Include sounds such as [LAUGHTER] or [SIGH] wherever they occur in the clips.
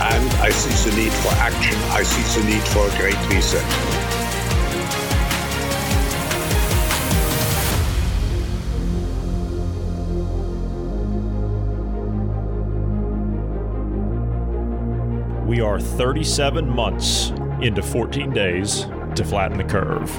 and I see the need for action. I see the need for a great reset. We are 37 months into 14 days to flatten the curve.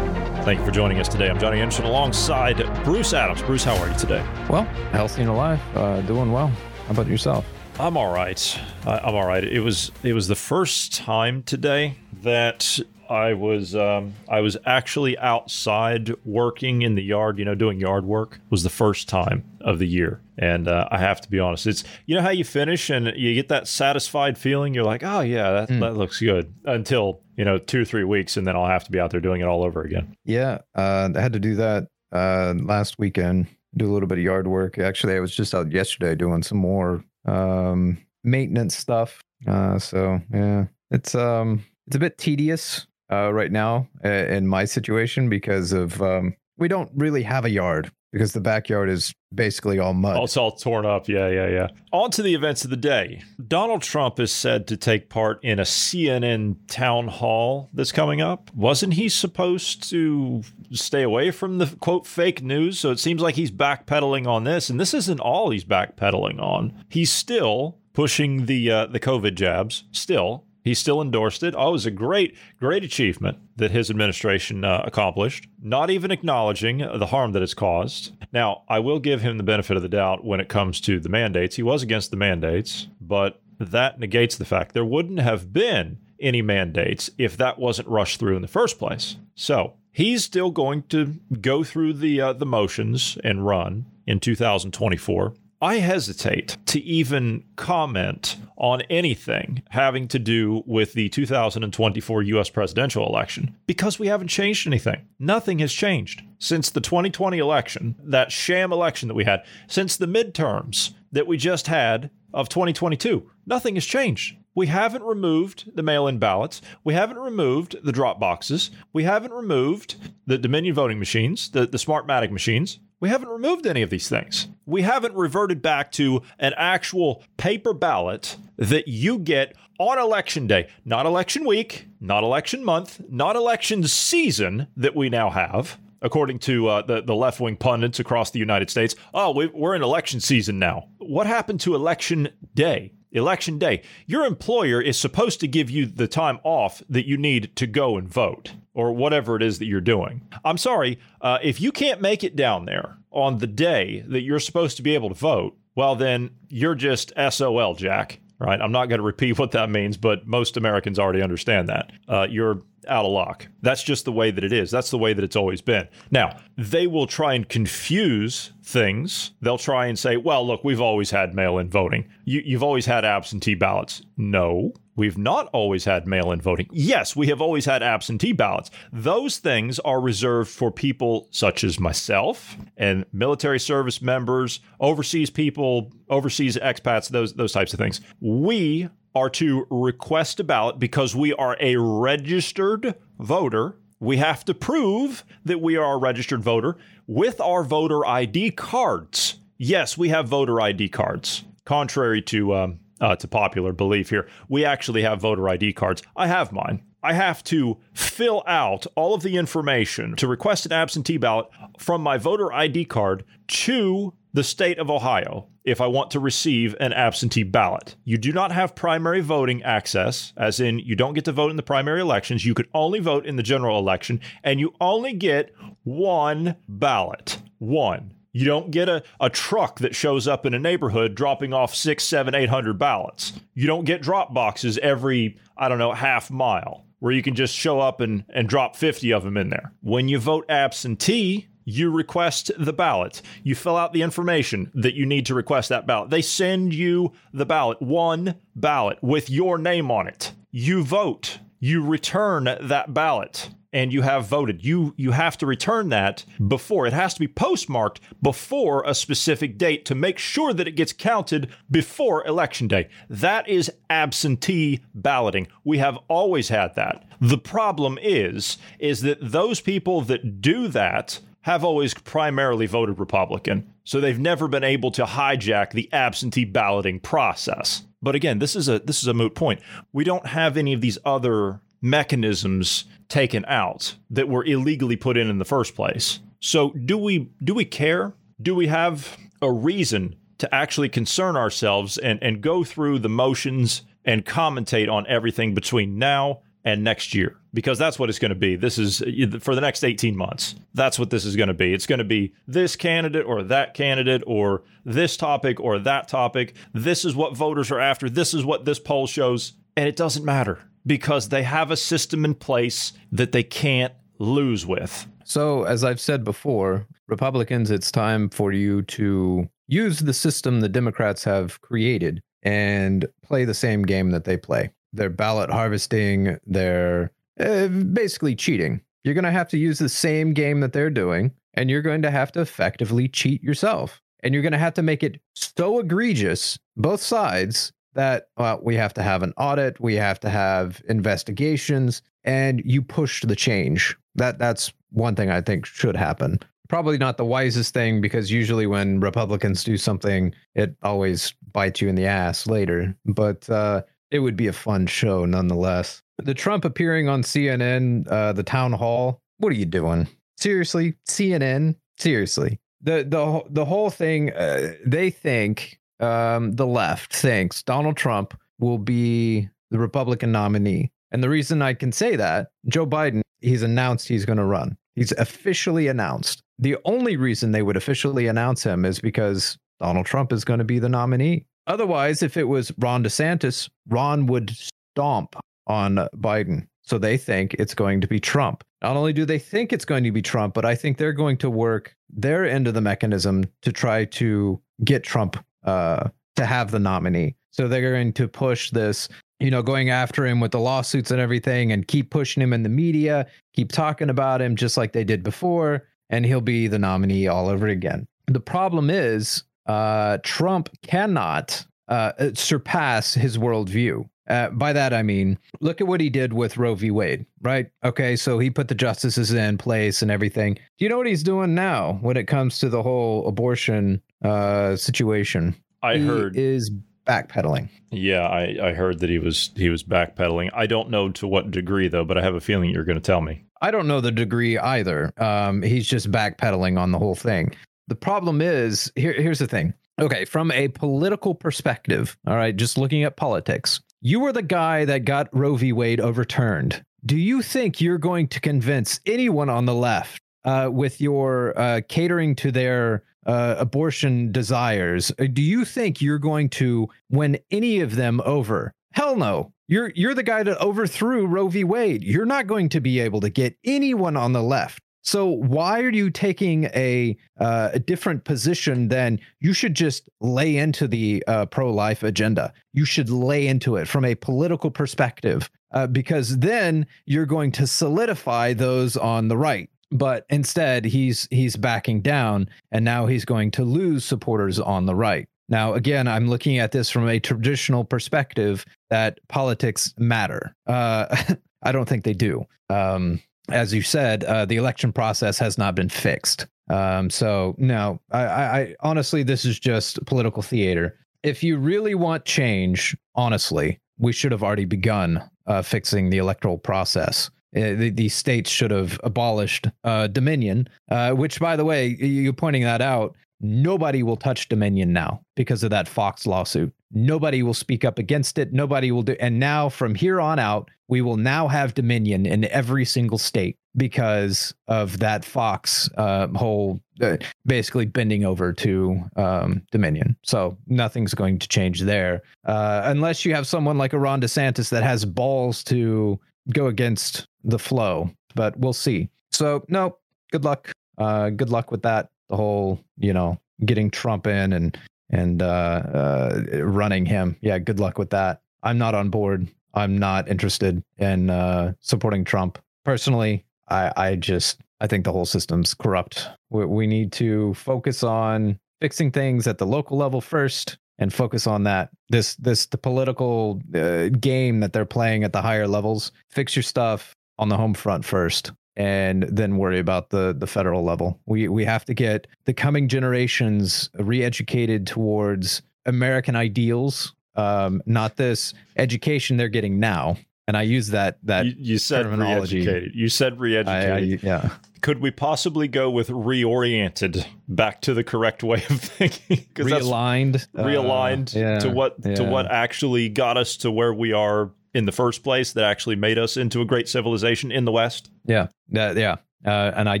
Thank you for joining us today. I'm Johnny Anderson alongside Bruce Adams. Bruce, how are you today? Well, healthy and alive, uh, doing well. How about yourself? I'm all right. I, I'm all right. It was it was the first time today that I was um, I was actually outside working in the yard. You know, doing yard work was the first time of the year, and uh, I have to be honest. It's you know how you finish and you get that satisfied feeling. You're like, oh yeah, that that looks good until you know two or three weeks, and then I'll have to be out there doing it all over again. Yeah, uh, I had to do that uh, last weekend. Do a little bit of yard work. Actually, I was just out yesterday doing some more um, maintenance stuff. Uh, so yeah, it's um, it's a bit tedious uh, right now uh, in my situation because of um, we don't really have a yard because the backyard is basically all mud. Oh, it's all torn up. Yeah, yeah, yeah. On to the events of the day. Donald Trump is said to take part in a CNN town hall that's coming up. Wasn't he supposed to stay away from the quote fake news? So it seems like he's backpedaling on this, and this isn't all he's backpedaling on. He's still pushing the uh, the COVID jabs. Still, he still endorsed it. Oh, it was a great, great achievement that his administration uh, accomplished, not even acknowledging the harm that it's caused. Now, I will give him the benefit of the doubt when it comes to the mandates. He was against the mandates, but that negates the fact there wouldn't have been any mandates if that wasn't rushed through in the first place. So he's still going to go through the uh, the motions and run in 2024. I hesitate to even comment on anything having to do with the 2024 US presidential election because we haven't changed anything. Nothing has changed since the 2020 election, that sham election that we had, since the midterms that we just had of 2022. Nothing has changed. We haven't removed the mail in ballots. We haven't removed the drop boxes. We haven't removed the Dominion voting machines, the, the Smartmatic machines. We haven't removed any of these things. We haven't reverted back to an actual paper ballot that you get on election day, not election week, not election month, not election season that we now have. According to uh, the, the left wing pundits across the United States, oh, we, we're in election season now. What happened to election day? Election day. Your employer is supposed to give you the time off that you need to go and vote or whatever it is that you're doing. I'm sorry, uh, if you can't make it down there on the day that you're supposed to be able to vote, well, then you're just SOL, Jack. Right? I'm not going [LAUGHS] to repeat what that means, but most Americans already understand that. Uh, you're out of luck. That's just the way that it is. That's the way that it's always been. Now, they will try and confuse things. They'll try and say, well, look, we've always had mail in voting. You, you've always had absentee ballots. No, We've not always had mail in voting. Yes, we have always had absentee ballots. Those things are reserved for people such as myself and military service members, overseas people, overseas expats, those, those types of things. We are to request a ballot because we are a registered voter. We have to prove that we are a registered voter with our voter ID cards. Yes, we have voter ID cards, contrary to um, uh, to popular belief here. We actually have voter ID cards. I have mine. I have to fill out all of the information to request an absentee ballot from my voter ID card to the state of Ohio if I want to receive an absentee ballot. You do not have primary voting access, as in, you don't get to vote in the primary elections. You could only vote in the general election, and you only get one ballot. One. You don't get a, a truck that shows up in a neighborhood dropping off six, seven, eight hundred ballots. You don't get drop boxes every, I don't know, half mile where you can just show up and, and drop 50 of them in there. When you vote absentee, you request the ballot. You fill out the information that you need to request that ballot. They send you the ballot, one ballot with your name on it. You vote. You return that ballot and you have voted. You you have to return that before. It has to be postmarked before a specific date to make sure that it gets counted before election day. That is absentee balloting. We have always had that. The problem is is that those people that do that have always primarily voted Republican. So they've never been able to hijack the absentee balloting process. But again, this is a this is a moot point. We don't have any of these other mechanisms taken out that were illegally put in in the first place. So do we do we care? Do we have a reason to actually concern ourselves and and go through the motions and commentate on everything between now and next year? Because that's what it's going to be. This is for the next 18 months. That's what this is going to be. It's going to be this candidate or that candidate or this topic or that topic. This is what voters are after. This is what this poll shows. And it doesn't matter because they have a system in place that they can't lose with. So, as I've said before, Republicans, it's time for you to use the system the Democrats have created and play the same game that they play. They're ballot harvesting, they're uh, basically cheating. You're going to have to use the same game that they're doing, and you're going to have to effectively cheat yourself. And you're going to have to make it so egregious, both sides, that well, we have to have an audit, we have to have investigations, and you push the change. That that's one thing I think should happen. Probably not the wisest thing because usually when Republicans do something, it always bites you in the ass later. But uh, it would be a fun show nonetheless. The Trump appearing on CNN, uh, the town hall. What are you doing? Seriously, CNN. Seriously, the the the whole thing. Uh, they think um, the left thinks Donald Trump will be the Republican nominee. And the reason I can say that, Joe Biden, he's announced he's going to run. He's officially announced. The only reason they would officially announce him is because Donald Trump is going to be the nominee. Otherwise, if it was Ron DeSantis, Ron would stomp on Biden. So they think it's going to be Trump. Not only do they think it's going to be Trump, but I think they're going to work their end of the mechanism to try to get Trump uh, to have the nominee. So they're going to push this, you know, going after him with the lawsuits and everything and keep pushing him in the media, keep talking about him just like they did before, and he'll be the nominee all over again. The problem is uh, Trump cannot uh, surpass his worldview. Uh, by that I mean, look at what he did with Roe v. Wade, right? Okay, so he put the justices in place and everything. Do you know what he's doing now when it comes to the whole abortion uh, situation? I he heard is backpedaling. Yeah, I, I heard that he was he was backpedaling. I don't know to what degree though, but I have a feeling you're going to tell me. I don't know the degree either. Um, he's just backpedaling on the whole thing. The problem is here. Here's the thing. Okay, from a political perspective, all right, just looking at politics, you were the guy that got Roe v. Wade overturned. Do you think you're going to convince anyone on the left uh, with your uh, catering to their uh, abortion desires? Uh, Do you think you're going to win any of them over? Hell no. You're you're the guy that overthrew Roe v. Wade. You're not going to be able to get anyone on the left. So why are you taking a uh, a different position than you should just lay into the uh, pro life agenda? You should lay into it from a political perspective, uh, because then you're going to solidify those on the right. But instead, he's he's backing down, and now he's going to lose supporters on the right. Now, again, I'm looking at this from a traditional perspective that politics matter. Uh, [LAUGHS] I don't think they do. Um, as you said, uh, the election process has not been fixed. Um, so no, I, I, I honestly, this is just political theater. If you really want change, honestly, we should have already begun uh, fixing the electoral process. Uh, the, the states should have abolished uh, Dominion, uh, which, by the way, you're pointing that out, nobody will touch Dominion now because of that Fox lawsuit. Nobody will speak up against it. Nobody will do. And now, from here on out, we will now have Dominion in every single state because of that Fox uh, whole uh, basically bending over to um, Dominion. So nothing's going to change there uh, unless you have someone like a Ron DeSantis that has balls to go against the flow. But we'll see. So no, good luck. Uh, good luck with that. The whole, you know, getting Trump in and and uh, uh, running him. Yeah, good luck with that. I'm not on board. I'm not interested in uh, supporting Trump personally. I, I just I think the whole system's corrupt. We, we need to focus on fixing things at the local level first and focus on that. This this the political uh, game that they're playing at the higher levels. Fix your stuff on the home front first and then worry about the the federal level. We we have to get the coming generations re-educated towards American ideals, um, not this education they're getting now and I use that that you, you said terminology. Re-educated. You said re-educated. I, I, yeah. Could we possibly go with reoriented back to the correct way of thinking? Realigned, realigned uh, yeah, to what yeah. to what actually got us to where we are in the first place. That actually made us into a great civilization in the West. Yeah, that, yeah. Uh, and I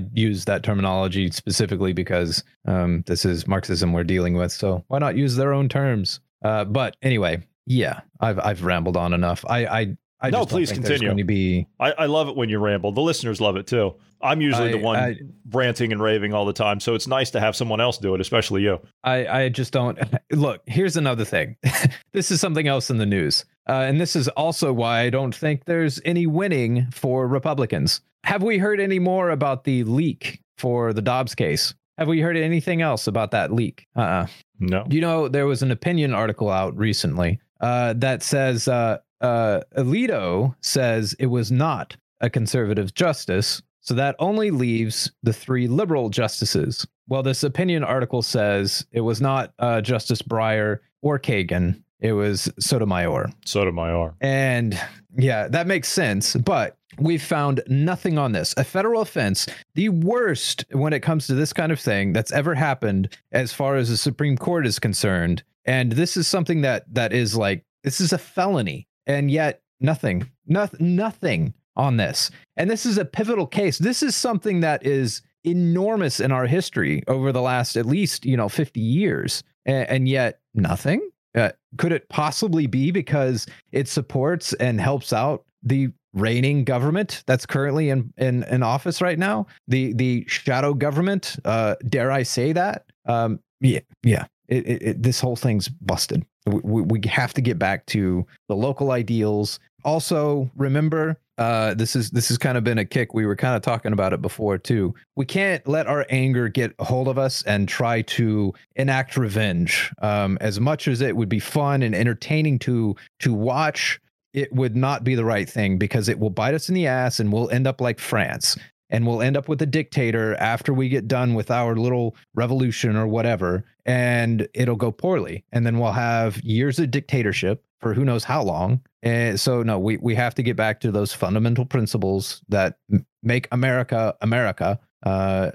use that terminology specifically because um, this is Marxism we're dealing with. So why not use their own terms? Uh, but anyway, yeah, I've I've rambled on enough. I I I no, please continue. Going to be... I, I love it when you ramble. The listeners love it too. I'm usually I, the one I, ranting and raving all the time, so it's nice to have someone else do it, especially you. I, I just don't [LAUGHS] look. Here's another thing. [LAUGHS] this is something else in the news, uh, and this is also why I don't think there's any winning for Republicans. Have we heard any more about the leak for the Dobbs case? Have we heard anything else about that leak? Uh. Uh-uh. No. You know, there was an opinion article out recently uh, that says uh, uh, Alito says it was not a conservative justice, so that only leaves the three liberal justices. Well, this opinion article says it was not uh, Justice Breyer or Kagan. It was Sotomayor. Sotomayor. And yeah, that makes sense. But we've found nothing on this. A federal offense, the worst when it comes to this kind of thing that's ever happened as far as the Supreme Court is concerned. And this is something that that is like this is a felony and yet nothing, nothing, nothing on this. And this is a pivotal case. This is something that is enormous in our history over the last at least you know 50 years, and, and yet nothing. Uh, could it possibly be because it supports and helps out the reigning government that's currently in, in, in office right now the the shadow government uh dare i say that um yeah yeah it, it, it, this whole thing's busted we, we have to get back to the local ideals. Also, remember uh, this is this has kind of been a kick. We were kind of talking about it before too. We can't let our anger get a hold of us and try to enact revenge. Um, as much as it would be fun and entertaining to to watch, it would not be the right thing because it will bite us in the ass and we'll end up like France and we'll end up with a dictator after we get done with our little revolution or whatever and it'll go poorly. And then we'll have years of dictatorship for who knows how long. And so no we, we have to get back to those fundamental principles that make america america uh,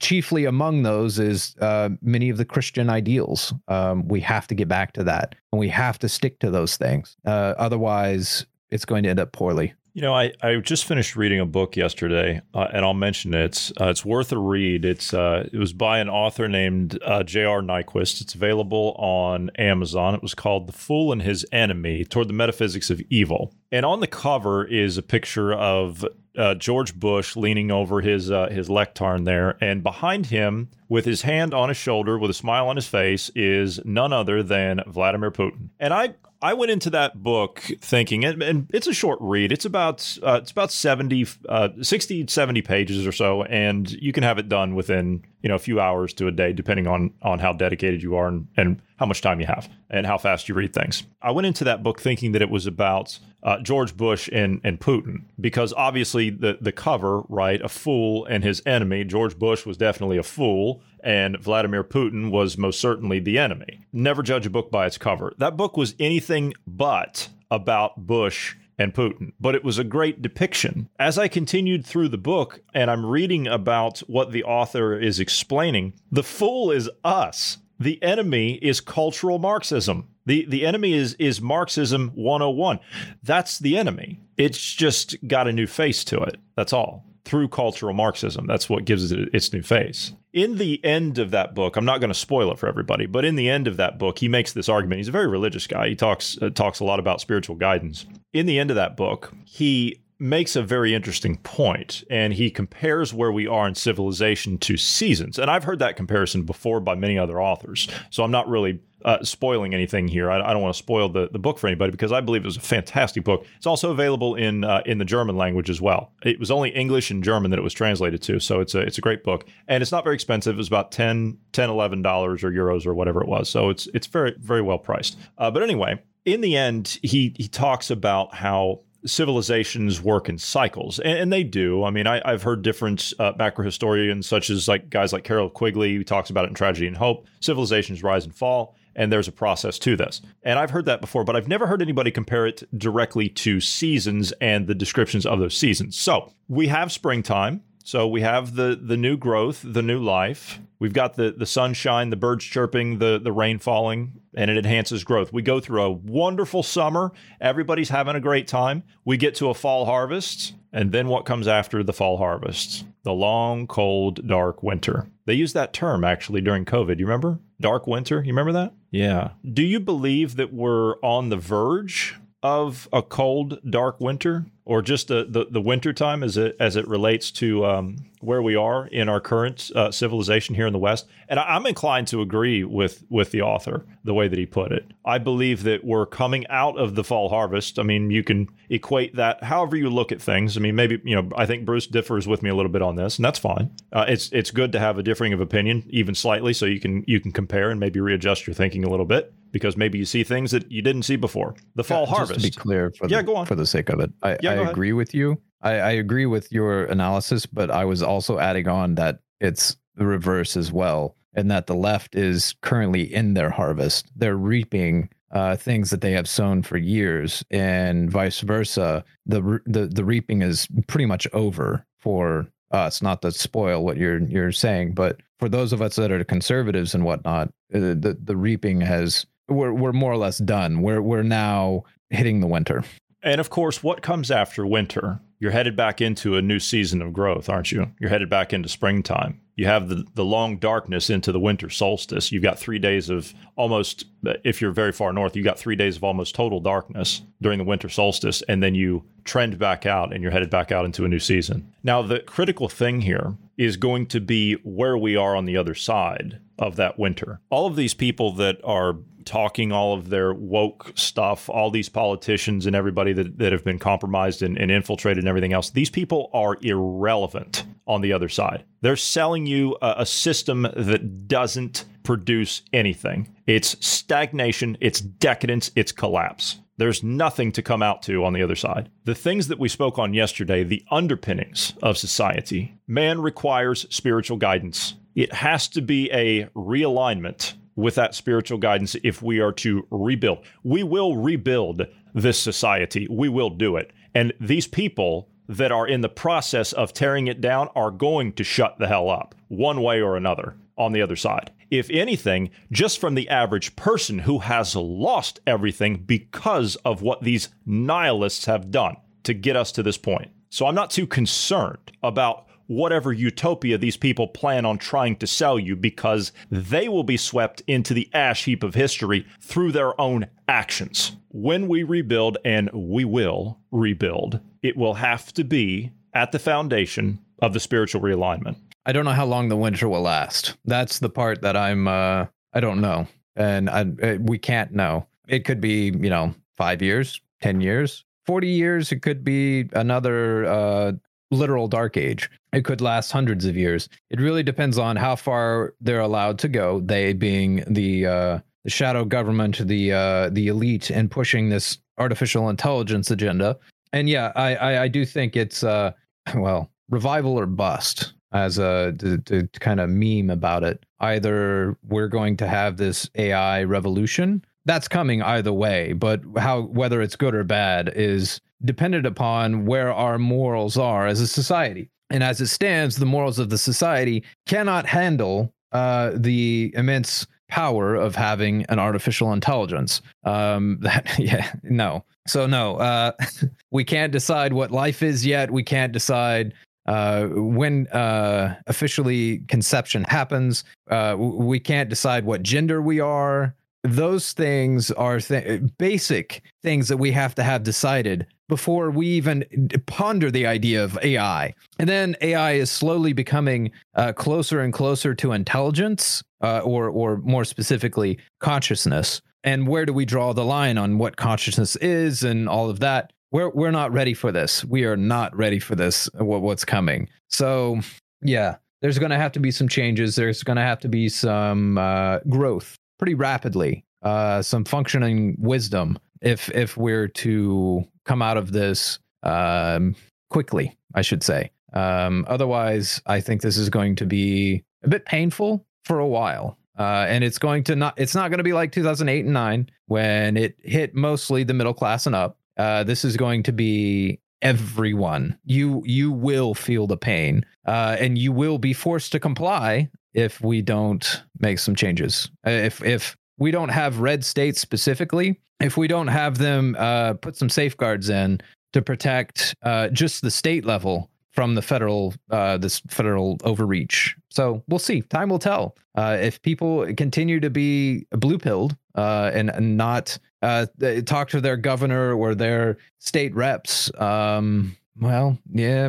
chiefly among those is uh, many of the christian ideals. Um, we have to get back to that and we have to stick to those things. Uh, otherwise it's going to end up poorly you know, I, I just finished reading a book yesterday, uh, and I'll mention it. It's, uh, it's worth a read. It's uh, it was by an author named uh, J.R. Nyquist. It's available on Amazon. It was called "The Fool and His Enemy: Toward the Metaphysics of Evil." And on the cover is a picture of uh, George Bush leaning over his uh, his lectern there, and behind him, with his hand on his shoulder, with a smile on his face, is none other than Vladimir Putin. And I I went into that book thinking, and and it's a short read. It's about uh, it's about 70, uh, 60, 70 pages or so, and you can have it done within you know a few hours to a day, depending on on how dedicated you are and, and how much time you have and how fast you read things. I went into that book thinking that it was about uh, George Bush and and Putin because obviously the the cover right, a fool and his enemy. George Bush was definitely a fool and Vladimir Putin was most certainly the enemy. Never judge a book by its cover. That book was anything but about Bush and Putin, but it was a great depiction. As I continued through the book and I'm reading about what the author is explaining, the fool is us. The enemy is cultural Marxism. The the enemy is is Marxism 101. That's the enemy. It's just got a new face to it. That's all. Through cultural Marxism. That's what gives it its new face. In the end of that book, I'm not going to spoil it for everybody, but in the end of that book, he makes this argument. He's a very religious guy. He talks uh, talks a lot about spiritual guidance. In the end of that book, he makes a very interesting point and he compares where we are in civilization to seasons. And I've heard that comparison before by many other authors. So I'm not really uh, spoiling anything here. I, I, don't want to spoil the, the book for anybody because I believe it was a fantastic book. It's also available in uh, in the German language as well. It was only English and German that it was translated to, so it's a it's a great book and it's not very expensive. It was about 10 10 11 dollars or euros or whatever it was. So it's it's very very well priced. Uh, but anyway, in the end, he he talks about how civilizations work in cycles, and, and they do. I mean, I, have heard different uh, macro historians, such as like guys like Carroll Quigley, who talks about it in Tragedy and Hope. Civilizations rise and fall, and there's a process to this. And I've heard that before, but I've never heard anybody compare it directly to seasons and the descriptions of those seasons. So we have springtime. So we have the the new growth, the new life. We've got the the sunshine, the birds chirping, the the rain falling, and it enhances growth. We go through a wonderful summer. Everybody's having a great time. We get to a fall harvest, and then what comes after the fall harvest? The long, cold, dark winter. They used that term actually during COVID. You remember? Dark winter. You remember that? Yeah. Do you believe that we're on the verge of a cold, dark winter, or just the the, the winter time as it as it relates to um, where we are in our current uh, civilization here in the West. And I, am inclined to agree with with the author the way that he put it. I believe that we're coming out of the fall harvest. I mean, you can equate that however you look at things. I mean, maybe you know I think Bruce differs with me a little bit on this, and that's fine. Uh, it's it's good to have a differing of opinion, even slightly, so you can you can compare and maybe readjust your thinking a little bit because maybe you see things that you didn't see before. The fall Just harvest. to be clear, for the, yeah, go on. for the sake of it, I, Yeah, I agree with you. I, I agree with your analysis, but I was also adding on that it's the reverse as well, and that the left is currently in their harvest. They're reaping uh, things that they have sown for years, and vice versa. The the the reaping is pretty much over for us. Not to spoil what you're you're saying, but for those of us that are conservatives and whatnot, uh, the the reaping has we're we're more or less done. We're we're now hitting the winter. And of course, what comes after winter? You're headed back into a new season of growth, aren't you? You're headed back into springtime. You have the, the long darkness into the winter solstice. You've got three days of almost, if you're very far north, you've got three days of almost total darkness during the winter solstice. And then you trend back out and you're headed back out into a new season. Now, the critical thing here is going to be where we are on the other side of that winter. All of these people that are talking all of their woke stuff, all these politicians and everybody that, that have been compromised and, and infiltrated and everything else, these people are irrelevant on the other side. They're selling you a, a system that doesn't produce anything. It's stagnation, it's decadence, it's collapse. There's nothing to come out to on the other side. The things that we spoke on yesterday, the underpinnings of society, man requires spiritual guidance. It has to be a realignment with that spiritual guidance if we are to rebuild. We will rebuild this society. We will do it. And these people that are in the process of tearing it down are going to shut the hell up one way or another on the other side. If anything, just from the average person who has lost everything because of what these nihilists have done to get us to this point. So I'm not too concerned about whatever utopia these people plan on trying to sell you because they will be swept into the ash heap of history through their own actions. When we rebuild, and we will rebuild, it will have to be at the foundation of the spiritual realignment. I don't know how long the winter will last. That's the part that I'm. Uh, I don't know, and I, uh, we can't know. It could be, you know, five years, ten years, forty years. It could be another uh, literal dark age. It could last hundreds of years. It really depends on how far they're allowed to go. They being the uh, the shadow government, the uh, the elite, and pushing this artificial intelligence agenda. And yeah, I I, I do think it's uh, [LAUGHS] well revival or bust as a to, to kind of meme about it. Either we're going to have this AI revolution that's coming either way. But how whether it's good or bad is dependent upon where our morals are as a society. And as it stands, the morals of the society cannot handle uh, the immense power of having an artificial intelligence. Um, [LAUGHS] that yeah, no. So no, uh, [LAUGHS] we can't decide what life is yet. We can't decide uh, when uh, officially conception happens. Uh, we can't decide what gender we are. Those things are th- basic things that we have to have decided before we even ponder the idea of AI. And then AI is slowly becoming uh, closer and closer to intelligence, uh, or or more specifically, consciousness. And where do we draw the line on what consciousness is and all of that? We're we're not ready for this. We are not ready for this. What, what's coming? So yeah, there's going to have to be some changes. There's going to have to be some uh, growth pretty rapidly. Uh, some functioning wisdom if if we're to come out of this um, quickly, I should say. Um, otherwise, I think this is going to be a bit painful for a while. Uh, and it's going to not it's not going to be like 2008 and 9 when it hit mostly the middle class and up uh, this is going to be everyone you you will feel the pain uh, and you will be forced to comply if we don't make some changes uh, if if we don't have red states specifically if we don't have them uh, put some safeguards in to protect uh, just the state level from the federal uh, this federal overreach. So we'll see. Time will tell. Uh, if people continue to be blue pilled uh, and not uh, talk to their governor or their state reps, um, well, yeah.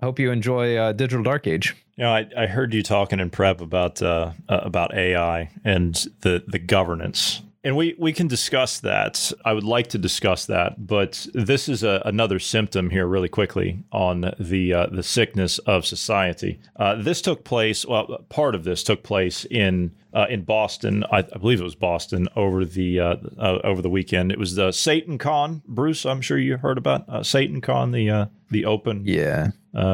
I hope you enjoy Digital Dark Age. You know, I, I heard you talking in prep about about AI and the the governance and we, we can discuss that. I would like to discuss that, but this is a, another symptom here, really quickly, on the uh, the sickness of society. Uh, this took place. Well, part of this took place in uh, in Boston. I, I, believe it was Boston over the uh, uh, over the weekend. It was the Satan Con. Bruce, I'm sure you heard about uh, Satan Con, the the open yeah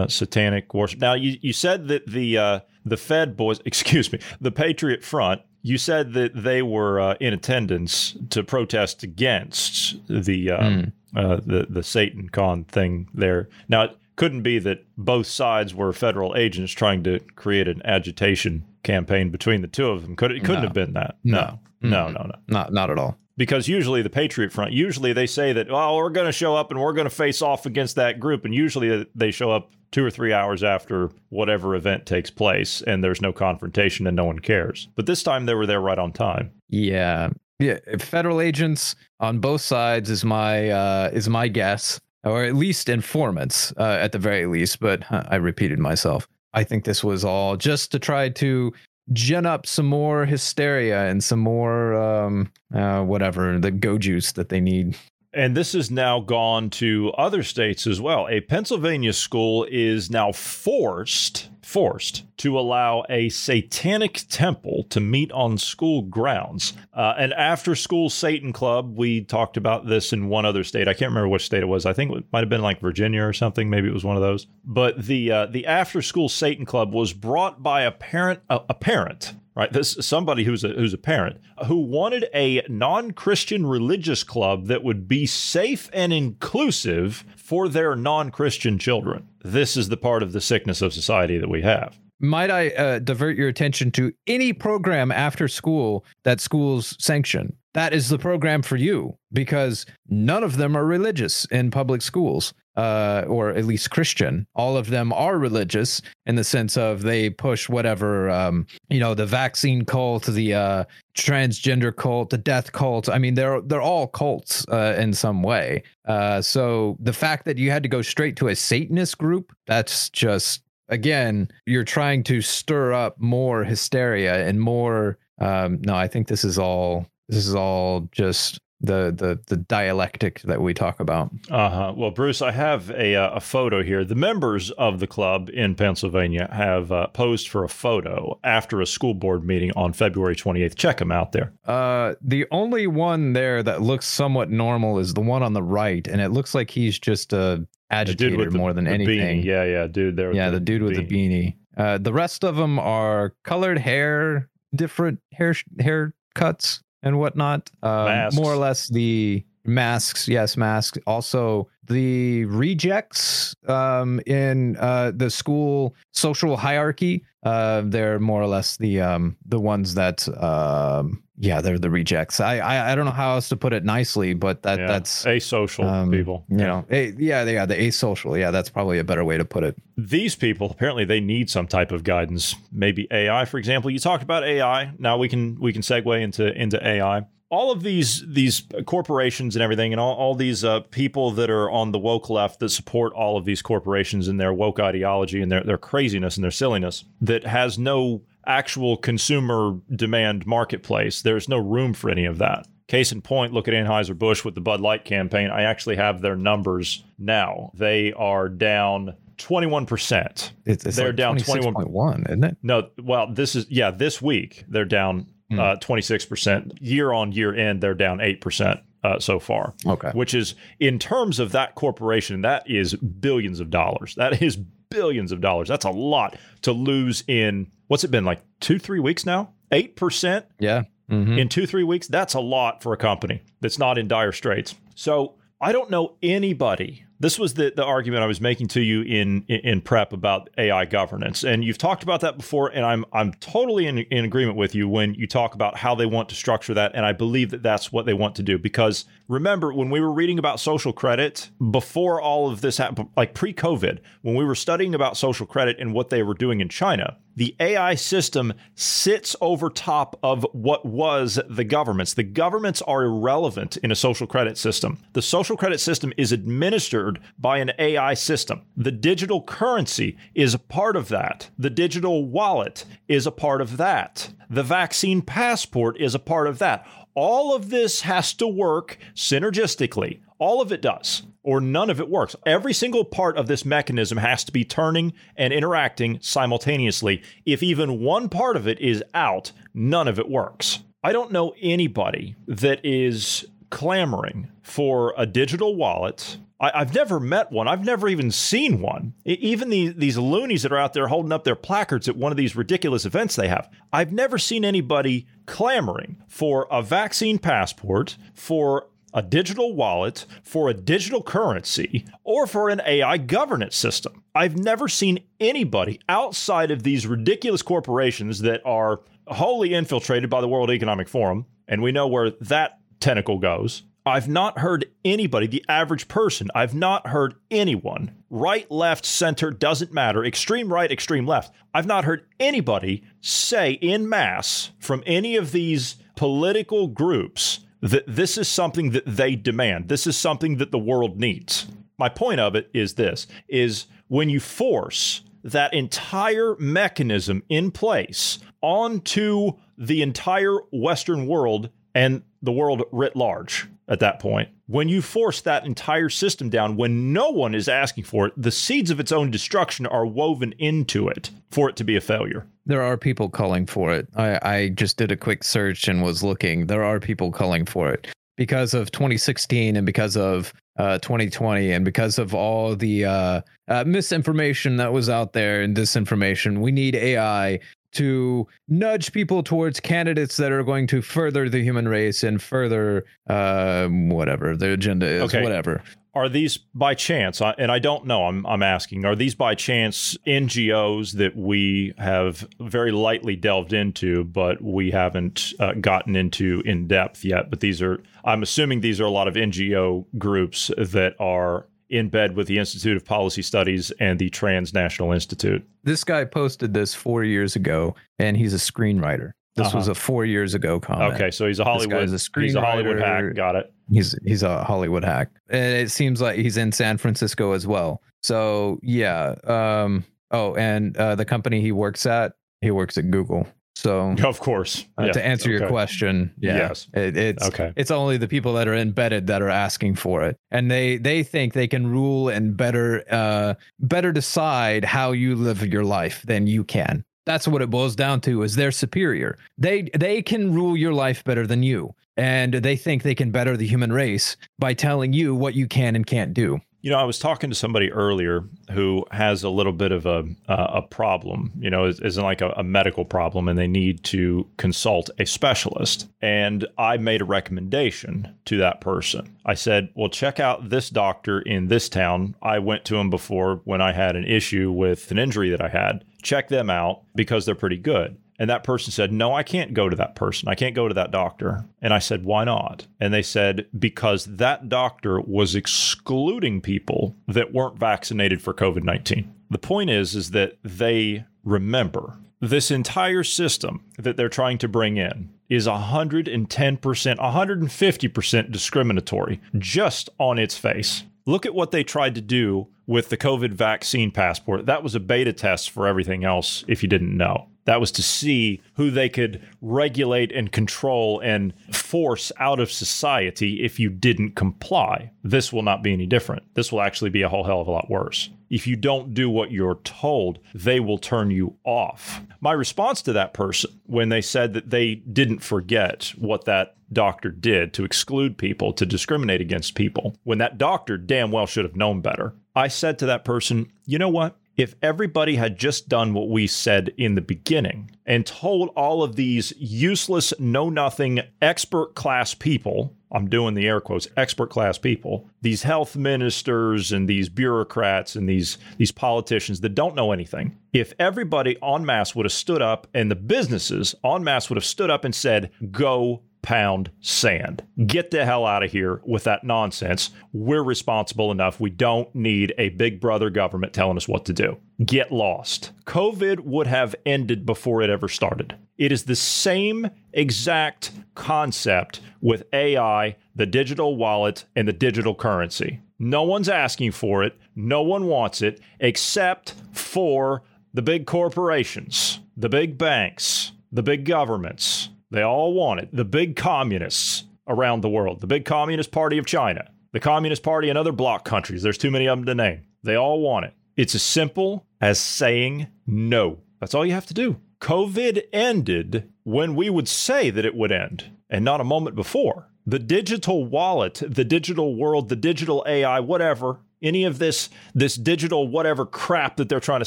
satanic worship. Now, you you said that the the Fed boys, [LAUGHS] excuse me, the Patriot Front you said that they were uh, in attendance to protest against the uh, mm. uh, the the Satan Con thing there. Now it couldn't be that both sides were federal agents trying to create an agitation campaign between the two of them. Could it couldn't no. have been that? No, no, no, no, no, not not at all because usually the Patriot Front, usually they say that, oh, we're going to show up and we're going to face off against that group. And usually they show up two or three hours after whatever event takes place and there's no confrontation and no one cares. But this time they were there right on time. Yeah. Yeah. Federal agents on both sides is my, uh, is my guess, or at least informants uh, at the very least. But huh, I repeated myself. I think this was all just to try to gin up some more hysteria and some more um, uh, whatever the go juice that they need. And this has now gone to other states as well. A Pennsylvania school is now forced forced to allow a satanic temple to meet on school grounds. Uh, an after school Satan club, we talked about this in one other state. I can't remember which state it was. I think it might have been like Virginia or something. Maybe it was one of those. But the uh, the after school Satan club was brought by a parent, a, a parent right? This somebody who's a who's a parent who wanted a non-Christian religious club that would be safe and inclusive for their non-Christian children. This is the part of the sickness of society that we have. Might I uh, divert your attention to any program after school that schools sanction? That is the program for you because none of them are religious in public schools uh, or at least Christian. All of them are religious in the sense of they push whatever, um, you know, the vaccine cult, the uh, transgender cult, the death cult. I mean, they're they're all cults uh, in some way. Uh, so the fact that you had to go straight to a Satanist group, that's just again, you're trying to stir up more hysteria and more. Um, no, I think this is all. This is all just the the the dialectic that we talk about. Uh huh. Well, Bruce, I have a uh, a photo here. The members of the club in Pennsylvania have uh, posed for a photo after a school board meeting on February 28th. Check them out there. Uh, the only one there that looks somewhat normal is the one on the right, and it looks like he's just a agitator more than anything. Beanie. Yeah, yeah, dude. There. Yeah, the, the dude with beanie. the beanie. Uh, the rest of them are colored hair, different hair hair cuts and whatnot. Um, more or less the masks, yes, masks. Also the rejects um, in uh, the school social hierarchy. Uh, they're more or less the um, the ones that um, yeah, they're the rejects. I, I I don't know how else to put it nicely, but that Yeah. that's asocial um, people. You know, a, yeah, yeah, the asocial. Yeah, that's probably a better way to put it. these people apparently they need some type of guidance maybe ai for example you talked about ai now we can we can segue into into ai all of these these corporations and everything and all, all these uh, people that are on the woke left that support all of these corporations and their woke ideology and their, their craziness and their silliness that has no actual consumer demand marketplace there's no room for any of that Case in point, look at Anheuser-Busch with the Bud Light campaign. I actually have their numbers now. They are down 21%. It's, it's They're like down 21.1, isn't it? No, well, this is yeah, this week they're down Hmm. uh, 26%. Year on year end they're down 8% uh, so far. Okay. Which is in terms of that corporation, that is billions of dollars. That is billions of dollars. That's a lot to lose in what's it been like 2-3 weeks now? 8%? Yeah. Mhm. in two, three weeks, that's a lot for a company that's not in dire straits. So I don't know anybody. This was the, the argument I was making to you in, in in prep about AI governance, and you've talked about that before. And I'm I'm totally in, in agreement with you when you talk about how they want to structure that, and I believe that that's what they want to do. Because remember when we were reading about social credit before all of this happened, like pre-COVID, when we were studying about social credit and what they were doing in China, the AI system sits over top of what was the governments. The governments are irrelevant in a social credit system. The social credit system is administered by an AI system. The digital currency is a part of that. The digital wallet is a part of that. The vaccine passport is a part of that. All of this has to work synergistically. All of it does, or none of it works. Every single part of this mechanism has to be turning and interacting simultaneously. If even one part of it is out, none of it works. I don't know anybody that is clamoring for a digital wallet. I, I've never met one. I've never even seen one. Even the, these loonies that are out there holding up their placards at one of these ridiculous events they have. I've never seen anybody clamoring for a vaccine passport, for a digital wallet, for a digital currency, or for an AI governance system. I've never seen anybody outside of these ridiculous corporations that are wholly infiltrated by the World Economic Forum, and we know where that tentacle goes. I've not heard anybody, the average person, I've not heard anyone, right, left, center, doesn't matter, extreme right, extreme left. I've not heard anybody say in mass from any of these political groups that this is something that they demand. This is something that the world needs. My point of it is this is when you force that entire mechanism in place onto the entire Western world and the world writ large at that point. When you force that entire system down, when no one is asking for it, the seeds of its own destruction are woven into it for it to be a failure. There are people calling for it. I, I just did a quick search and was looking. There are people calling for it because of 2016 and because of uh, 2020 and because of all the uh, uh, misinformation that was out there and disinformation. We need AI to nudge people towards candidates that are going to further the human race and further uh, whatever the agenda is, Okay. whatever. Are these by chance, and I don't know, I'm, I'm asking, are these by chance NGOs that we have very lightly delved into, but we haven't uh, gotten into in depth yet? But these are, I'm assuming these are a lot of NGO groups that are in bed with the Institute of Policy Studies and the Transnational Institute. This guy posted this four years ago, and he's a screenwriter. This Uh-huh. was a four years ago comment. Okay, so he's a This Hollywood, guy's a he's a Hollywood hack. Got it. He's he's a Hollywood hack, and it seems like he's in San Francisco as well. So yeah. Um. Oh, and uh, the company he works at, he works at Google. So Of course. uh, Yeah, to answer your question, yeah, Yes. it, it's Okay. it's only the people that are embedded that are asking for it, and they they think they can rule and better uh better decide how you live your life than you can. That's what it boils down to. Is they're superior. They they can rule your life better than you, and they think they can better the human race by telling you what you can and can't do. You know, I was talking to somebody earlier who has a little bit of a uh, a problem. You know, is isn't like a, a medical problem, and they need to consult a specialist. And I made a recommendation to that person. I said, "Well, check out this doctor in this town. I went to him before when I had an issue with an injury that I had. Check them out because they're pretty good." And that person said, No, I can't go to that person. I can't go to that doctor. And I said, Why not? And they said, Because that doctor was excluding people that weren't vaccinated for COVID 19. The point is, is that they remember this entire system that they're trying to bring in is 110%, 150% discriminatory just on its face. Look at what they tried to do with the COVID vaccine passport. That was a beta test for everything else, if you didn't know. That was to see who they could regulate and control and force out of society if you didn't comply. This will not be any different. This will actually be a whole hell of a lot worse. If you don't do what you're told, they will turn you off. My response to that person when they said that they didn't forget what that doctor did to exclude people, to discriminate against people, when that doctor damn well should have known better, I said to that person, you know what? If everybody had just done what we said in the beginning and told all of these useless, know nothing, expert class people, I'm doing the air quotes, expert class people, these health ministers and these bureaucrats and these, these politicians that don't know anything, if everybody en masse would have stood up and the businesses en masse would have stood up and said, go pound sand. Get the hell out of here with that nonsense. We're responsible enough. We don't need a big brother government telling us what to do. Get lost. COVID would have ended before it ever started. It is the same exact concept with AI, the digital wallet, and the digital currency. No one's asking for it, no one wants it, except for the big corporations, the big banks, the big governments they all want it. The big communists around the world, the big Communist Party of China, the Communist Party in other bloc countries, there's too many of them to name. They all want it. It's as simple as saying no. That's all you have to do. COVID ended when we would say that it would end and not a moment before. The digital wallet, the digital world, the digital AI, whatever, any of this this digital whatever crap that they're trying to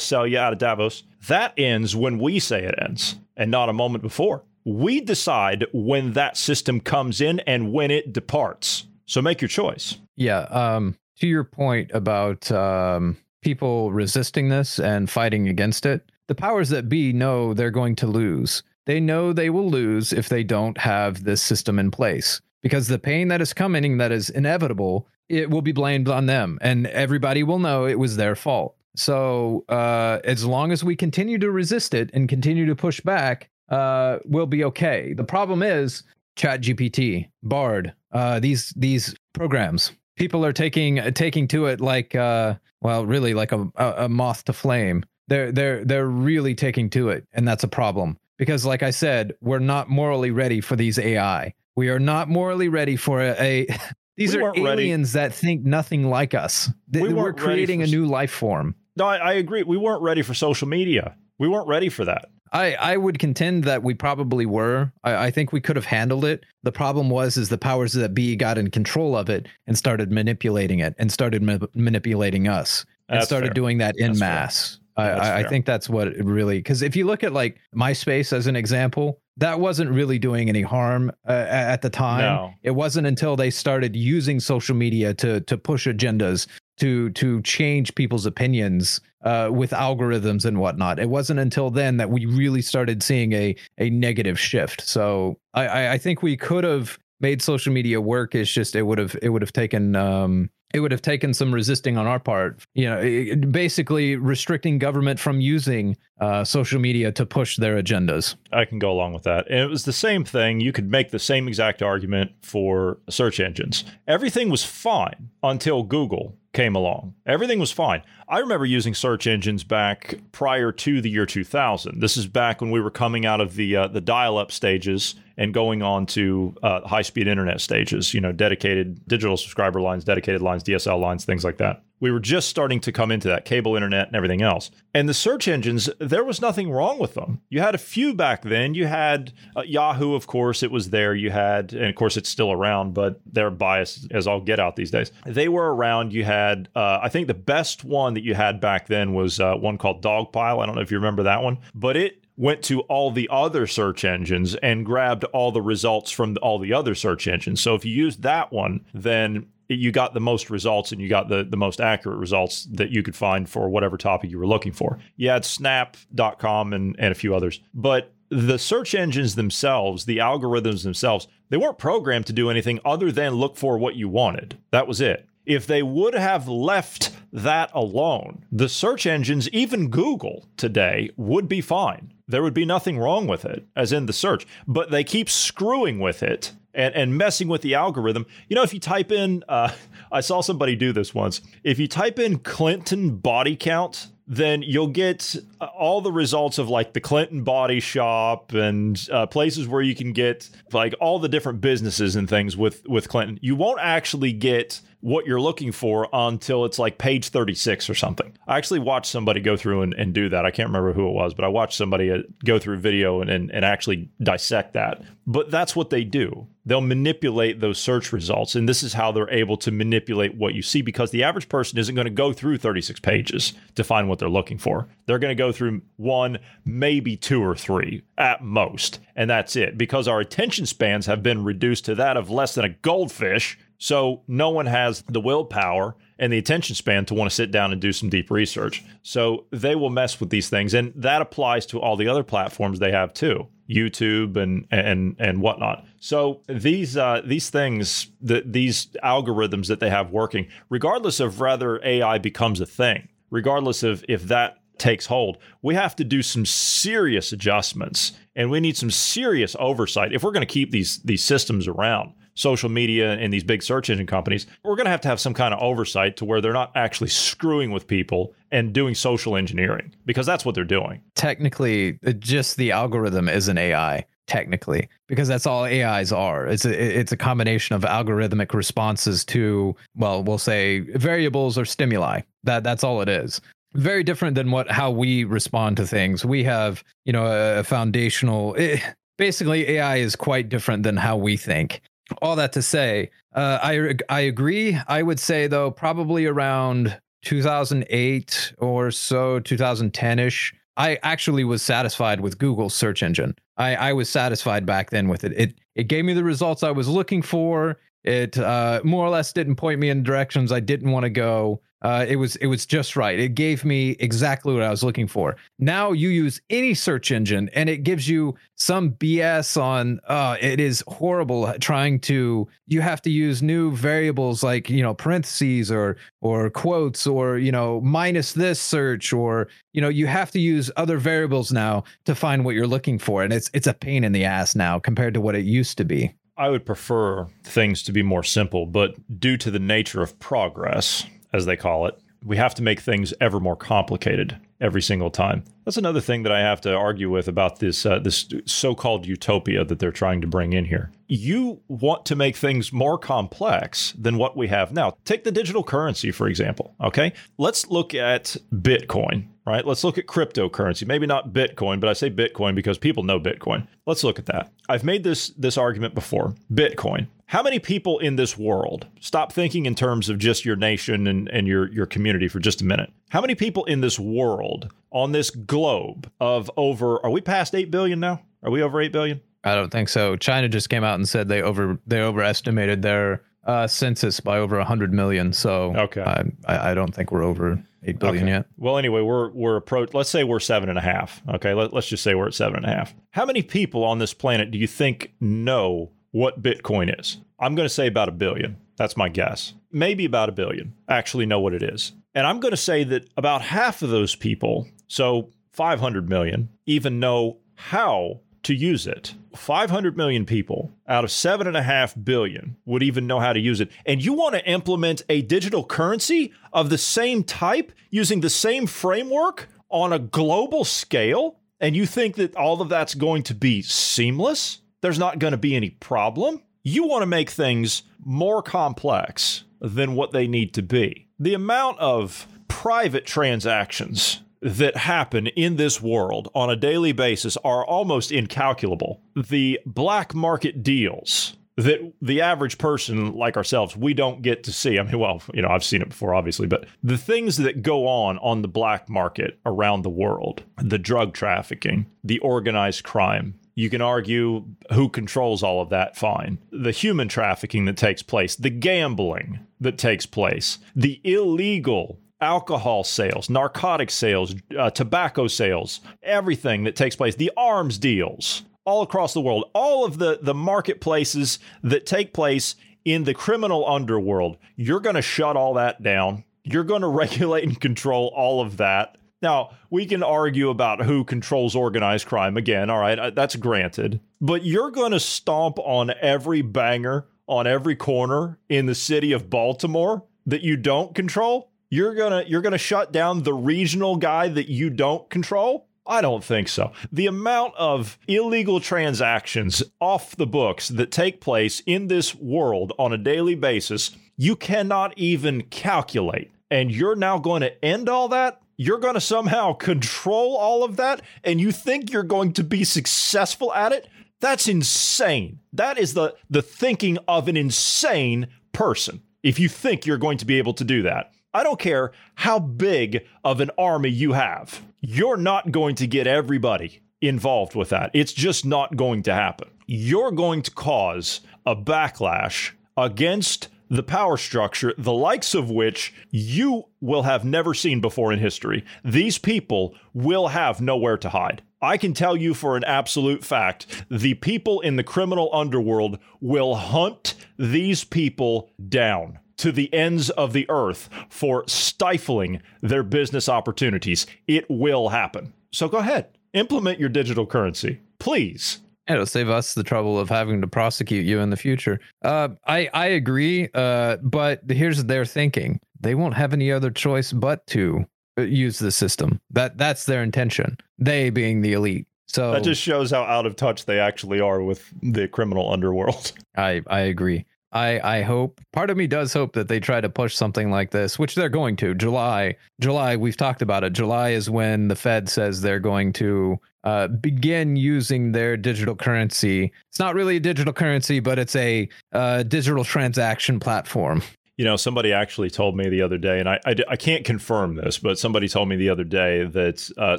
sell you out of Davos, that ends when we say it ends and not a moment before. We decide when that system comes in and when it departs. So make your choice. Yeah. Um, to your point about um, people resisting this and fighting against it, the powers that be know they're going to lose. They know they will lose if they don't have this system in place because the pain that is coming that is inevitable it will be blamed on them and everybody will know it was their fault so uh, as long as we continue to resist it and continue to push back uh, will be okay. The problem is ChatGPT, Bard, uh, these these programs. People are taking taking to it like uh, well, really like a, a moth to flame. They're they're they're really taking to it, and that's a problem because, like I said, we're not morally ready for these AI. We are not morally ready for a. a [LAUGHS] these we are aliens ready. that think nothing like us. We we're creating a new life form. No, I, I agree. We weren't ready for social media. We weren't ready for that. I, I would contend that we probably were. I, I think we could have handled it. The problem was is the powers that be got in control of it and started manipulating it and started ma- manipulating us and that's started fair. doing that in that's mass. I, I, think that's what it really because if you look at like MySpace as an example, that wasn't really doing any harm uh, at the time. No. It wasn't until they started using social media to to push agendas to to change people's opinions uh, with algorithms and whatnot. It wasn't until then that we really started seeing a a negative shift. So I, I think we could have made social media work. It's just it would have it would have taken um, it would have taken some resisting on our part. You know, basically restricting government from using uh, social media to push their agendas. I can go along with that. And it was the same thing. You could make the same exact argument for search engines. Everything was fine until Google came along. Everything was fine. I remember using search engines back prior to the year 2000. This is back when we were coming out of the uh, the dial-up stages and going on to uh, high-speed internet stages. You know, dedicated digital subscriber lines, dedicated lines, DSL lines, things like that. We were just starting to come into that cable internet and everything else. And the search engines, there was nothing wrong with them. You had a few back then. You had uh, Yahoo, of course, it was there. You had, and of course, it's still around, but they're biased as all get out these days. They were around. You had, uh, I think the best one that you had back then was uh, one called Dogpile. I don't know if you remember that one, but it went to all the other search engines and grabbed all the results from all the other search engines. So if you used that one, then you got the most results and you got the, the most accurate results that you could find for whatever topic you were looking for. You had snap.com and, and a few others. But the search engines themselves, the algorithms themselves, they weren't programmed to do anything other than look for what you wanted. That was it. If they would have left that alone, the search engines, even Google today, would be fine. There would be nothing wrong with it, as in the search, but they keep screwing with it and, and messing with the algorithm. You know, if you type in, uh, I saw somebody do this once. If you type in Clinton body count, then you'll get uh, all the results of like the Clinton Body Shop and uh, places where you can get like all the different businesses and things with with Clinton. You won't actually get what you're looking for until it's like page 36 or something. I actually watched somebody go through and, and do that. I can't remember who it was, but I watched somebody uh, go through video and, and, and actually dissect that. But that's what they do. They'll manipulate those search results. And this is how they're able to manipulate what you see because the average person isn't going to go through 36 pages to find what they're looking for. They're going to go through one, maybe two or three at most. And that's it because our attention spans have been reduced to that of less than a goldfish so no one has the willpower and the attention span to want to sit down and do some deep research. So they will mess with these things, and that applies to all the other platforms they have too, YouTube and and and whatnot. So these uh, these things, the, these algorithms that they have working, regardless of whether AI becomes a thing, regardless of if that takes hold, we have to do some serious adjustments, and we need some serious oversight if we're going to keep these these systems around social media and these big search engine companies, we're going to have to have some kind of oversight to where they're not actually screwing with people and doing social engineering because that's what they're doing. Technically, just the algorithm is an AI technically because that's all AIs are. It's a it's a combination of algorithmic responses to well, we'll say variables or stimuli. That that's all it is. Very different than what how we respond to things. We have you know a, foundational. It, eh, basically, AI is quite different than how we think all that to say, uh, I I agree. I would say though, probably around 2008 or so, 2010 ish. I actually was satisfied with Google's search engine. I, I was satisfied back then with it. It it gave me the results I was looking for. It uh, more or less didn't point me in directions I didn't want to go. Uh, it was it was just right. It gave me exactly what I was looking for. Now you use any search engine and it gives you some BS on. Uh, it is horrible trying to. You have to use new variables like you know parentheses or or quotes or you know minus this search or you know you have to use other variables now to find what you're looking for, and it's it's a pain in the ass now compared to what it used to be. I would prefer things to be more simple, but due to the nature of progress as they call it. We have to make things ever more complicated every single time. That's another thing that I have to argue with about this uh, this so-called utopia that they're trying to bring in here. You want to make things more complex than what we have now. Take the digital currency for example, okay? Let's look at Bitcoin, right? Let's look at cryptocurrency. Maybe not Bitcoin, but I say Bitcoin because people know Bitcoin. Let's look at that. I've made this this argument before. Bitcoin. How many people in this world, stop thinking in terms of just your nation and, and your, your community for just a minute. How many people in this world, on this globe of over, are we past 8 billion now? Are we over 8 billion? I don't think so. China just came out and said they over they overestimated their uh, census by over 100 million. So okay. I, I don't think we're over 8 billion okay. yet. Well, anyway, we're we're approach. Let's say we're seven and a half. Okay, Let, let's just say we're at seven and a half. How many people on this planet do you think know what Bitcoin is. I'm going to say about a billion. That's my guess. Maybe about a billion actually know what it is. And I'm going to say that about half of those people, so 500 million, even know how to use it. 500 million people out of 7.5 billion would even know how to use it. And you want to implement a digital currency of the same type using the same framework on a global scale? And you think that all of that's going to be seamless? There's not going to be any problem. You want to make things more complex than what they need to be. The amount of private transactions that happen in this world on a daily basis are almost incalculable. The black market deals that the average person like ourselves we don't get to see. I mean, well, you know, I've seen it before obviously, but the things that go on on the black market around the world, the drug trafficking, the organized crime, you can argue who controls all of that, fine. The human trafficking that takes place, the gambling that takes place, the illegal alcohol sales, narcotic sales, uh, tobacco sales, everything that takes place, the arms deals all across the world, all of the, the marketplaces that take place in the criminal underworld, you're going to shut all that down. You're going [LAUGHS] to regulate and control all of that. Now, we can argue about who controls organized crime again. All right, uh, that's granted. But you're going to stomp on every banger on every corner in the city of Baltimore that you don't control? You're going to you're going to shut down the regional guy that you don't control? I don't think so. The amount of illegal transactions off the books that take place in this world on a daily basis, you cannot even calculate. And you're now going to end all that? You're going to somehow control all of that? And you think you're going to be successful at it? That's insane. That is the, the thinking of an insane person if you think you're going to be able to do that. I don't care how big of an army you have, you're not going to get everybody involved with that. It's just not going to happen. You're going to cause a backlash against the power structure, the likes of which you will have never seen before in history. These people will have nowhere to hide. I can tell you for an absolute fact the people in the criminal underworld will hunt these people down to the ends of the earth for stifling their business opportunities. It will happen. So go ahead, implement your digital currency, please. It'll save us the trouble of having to prosecute you in the future. Uh, I I agree, uh, but here's their thinking: they won't have any other choice but to uh, use the system. That that's their intention. They being the elite. So that just shows how out of touch they actually are with the criminal underworld. [LAUGHS] I I agree. I I hope part of me does hope that they try to push something like this, which they're going to. July, July, we've talked about it. July is when the Fed says they're going to uh, begin using their digital currency. It's not really a digital currency, but it's a uh, digital transaction platform. You know, somebody actually told me the other day, and I, I, I can't confirm this, but somebody told me the other day that uh,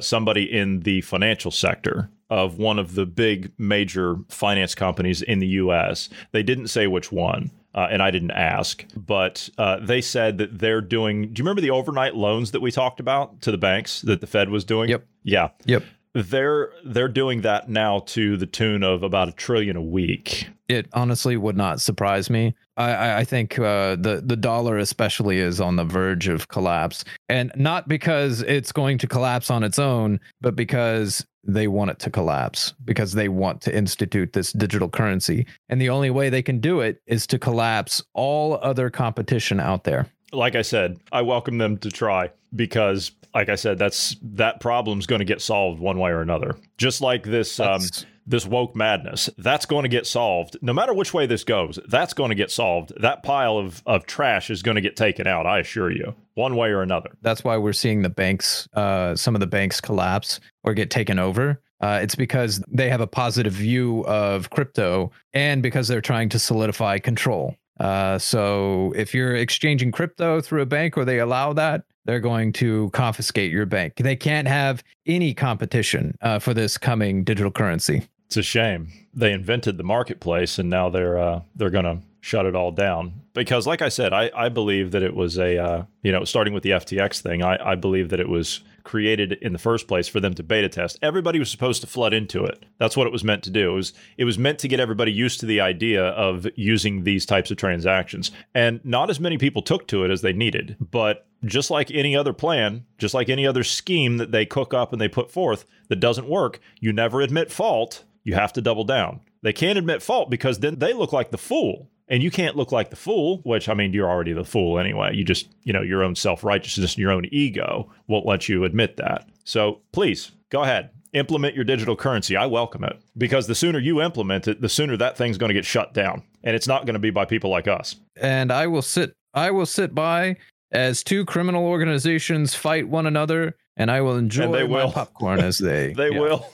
somebody in the financial sector of one of the big major finance companies in the US, they didn't say which one. Uh, and I didn't ask, but uh, they said that they're doing. Do you remember the overnight loans that we talked about to the banks that the Fed was doing? Yep. Yeah. Yep they're they're doing that now to the tune of about a trillion a week. It honestly would not surprise me. I, I think uh, the the dollar especially is on the verge of collapse, and not because it's going to collapse on its own, but because they want it to collapse because they want to institute this digital currency, and the only way they can do it is to collapse all other competition out there. Like I said, I welcome them to try because like I said, that's that problem's going to get solved one way or another. Just like this um, this woke madness, that's going to get solved. No matter which way this goes, that's going to get solved. That pile of of trash is going to get taken out. I assure you, one way or another. That's why we're seeing the banks, uh, some of the banks collapse or get taken over. Uh, it's because they have a positive view of crypto and because they're trying to solidify control. Uh, so if you're exchanging crypto through a bank or they allow that, they're going to confiscate your bank. They can't have any competition uh, for this coming digital currency. It's a shame. They invented the marketplace, and now they're uh, they're going to shut it all down. Because, like I said, I, I believe that it was a uh, you know starting with the FTX thing. I, I believe that it was created in the first place for them to beta test. Everybody was supposed to flood into it. That's what it was meant to do. It was it was meant to get everybody used to the idea of using these types of transactions. And not as many people took to it as they needed. But just like any other plan, just like any other scheme that they cook up and they put forth that doesn't work, you never admit fault. You have to double down. They can't admit fault because then they look like the fool and you can't look like the fool, which I mean, you're already the fool anyway. You just, you know, your own self righteousness and your own ego won't let you admit that. So please go ahead, implement your digital currency. I welcome it because the sooner you implement it, the sooner that thing's going to get shut down. And it's not going to be by people like us. And I will sit I will sit by as two criminal organizations fight one another, and I will enjoy they will. popcorn as they. [LAUGHS] They yeah. will.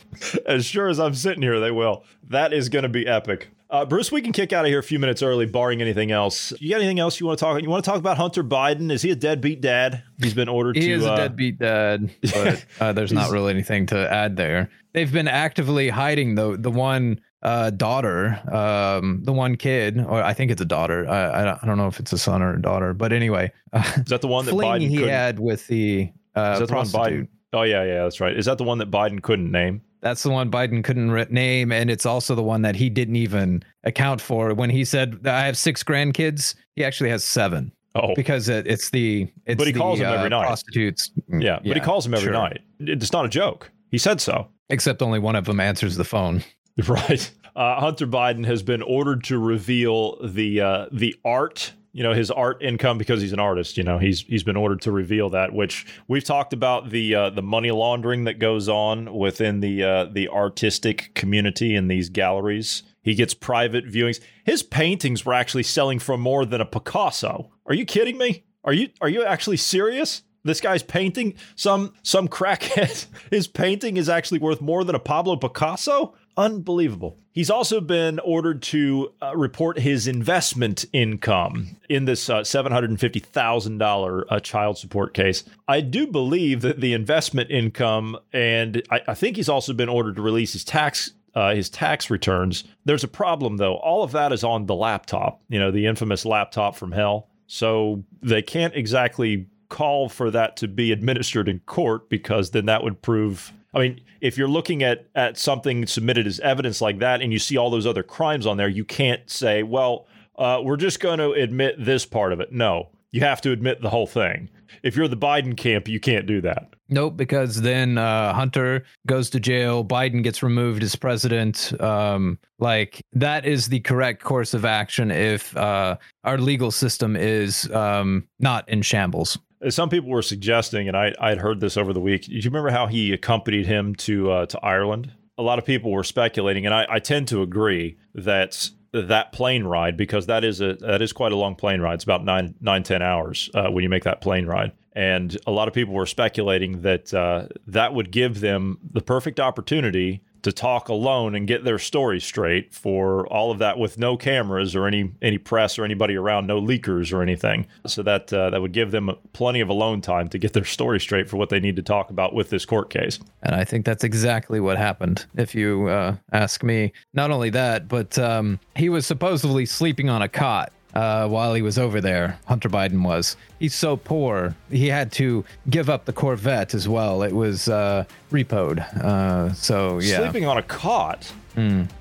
As sure as I'm sitting here, they will. That is going to be epic. Uh, Bruce, we can kick out of here a few minutes early, barring anything else. You got anything else you want to talk? You want to talk about Hunter Biden? Is he a deadbeat dad? He's been ordered He to. is a uh, deadbeat dad, but [LAUGHS] uh, there's not really anything to add there. They've been actively hiding the the one uh, daughter, um, the one kid, or I think it's a daughter. I, I, don't, I don't know if it's a son or a daughter, but anyway, uh, [LAUGHS] Is that the one that Biden he couldn't? had with the uh, is that the one. Biden? Oh yeah, yeah, that's right. Is that the one that Biden couldn't name? That's the one Biden couldn't re- name, and it's also the one that he didn't even account for when he said, "I have six grandkids." He actually has seven Oh, because it, it's the it's But he the, calls them every uh, night. prostitutes. yeah, but he calls him every sure. night. It's not a joke. He said so. Except only one of them answers the phone. [LAUGHS] Right. Uh, Hunter Biden has been ordered to reveal the uh, the art, you know, his art income because he's an artist. You know, he's he's been ordered to reveal that. Which we've talked about the uh, the money laundering that goes on within the uh, the artistic community in these galleries. He gets private viewings. His paintings were actually selling for more than a Picasso. Are you kidding me? Are you are you actually serious? This guy's painting some some crackhead. [LAUGHS] His painting is actually worth more than a Pablo Picasso. Unbelievable. He's also been ordered to uh, report his investment income in this uh, $750,000 uh, child support case. I do believe that the investment income, and I, I think he's also been ordered to release his tax uh, his tax returns. There's a problem though. All of that is on the laptop, you know, the infamous laptop from hell. So they can't exactly call for that to be administered in court because then that would prove. I mean, if you're looking at at something submitted as evidence like that, and you see all those other crimes on there, you can't say, "Well, uh, we're just going to admit this part of it." No, you have to admit the whole thing. If you're the Biden camp, you can't do that. Nope, because then uh, Hunter goes to jail. Biden gets removed as president. Um, like that is the correct course of action if uh, our legal system is um, not in shambles. Some people were suggesting, and I I had heard this over the week. Do you remember how he accompanied him to uh, to Ireland? A lot of people were speculating, and I, I tend to agree that that plane ride because that is a that is quite a long plane ride. It's about nine nine ten hours uh, when you make that plane ride, and a lot of people were speculating that uh, that would give them the perfect opportunity to talk alone and get their story straight for all of that with no cameras or any any press or anybody around, no leakers or anything. So that uh, that would give them plenty of alone time to get their story straight for what they need to talk about with this court case. And I think that's exactly what happened, if you uh, ask me. Not only that, but um, he was supposedly sleeping on a cot uh, while he was over there. Hunter Biden was. He's so poor, he had to give up the Corvette as well. It was uh, repoed. Uh, so, yeah. Sleeping on a cot.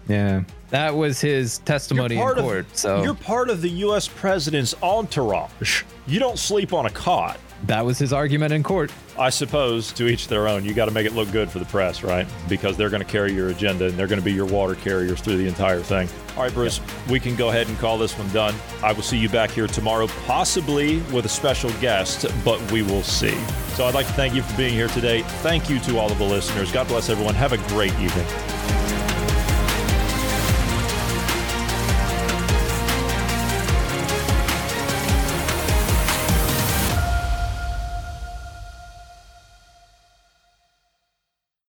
Yeah. That was his testimony in court. of so, you're part of the U.S. president's entourage. You don't sleep on a cot. That was his argument in court. I suppose to each their own. You got to make it look good for the press, right? Because they're going to carry your agenda and they're going to be your water carriers through the entire thing. All right, Bruce, we can go ahead and call this one done. I will see you back here tomorrow, possibly with a special guest, but we will see. So I'd like to thank you for being here today. Thank you to all of the listeners. God bless everyone. Have a great evening.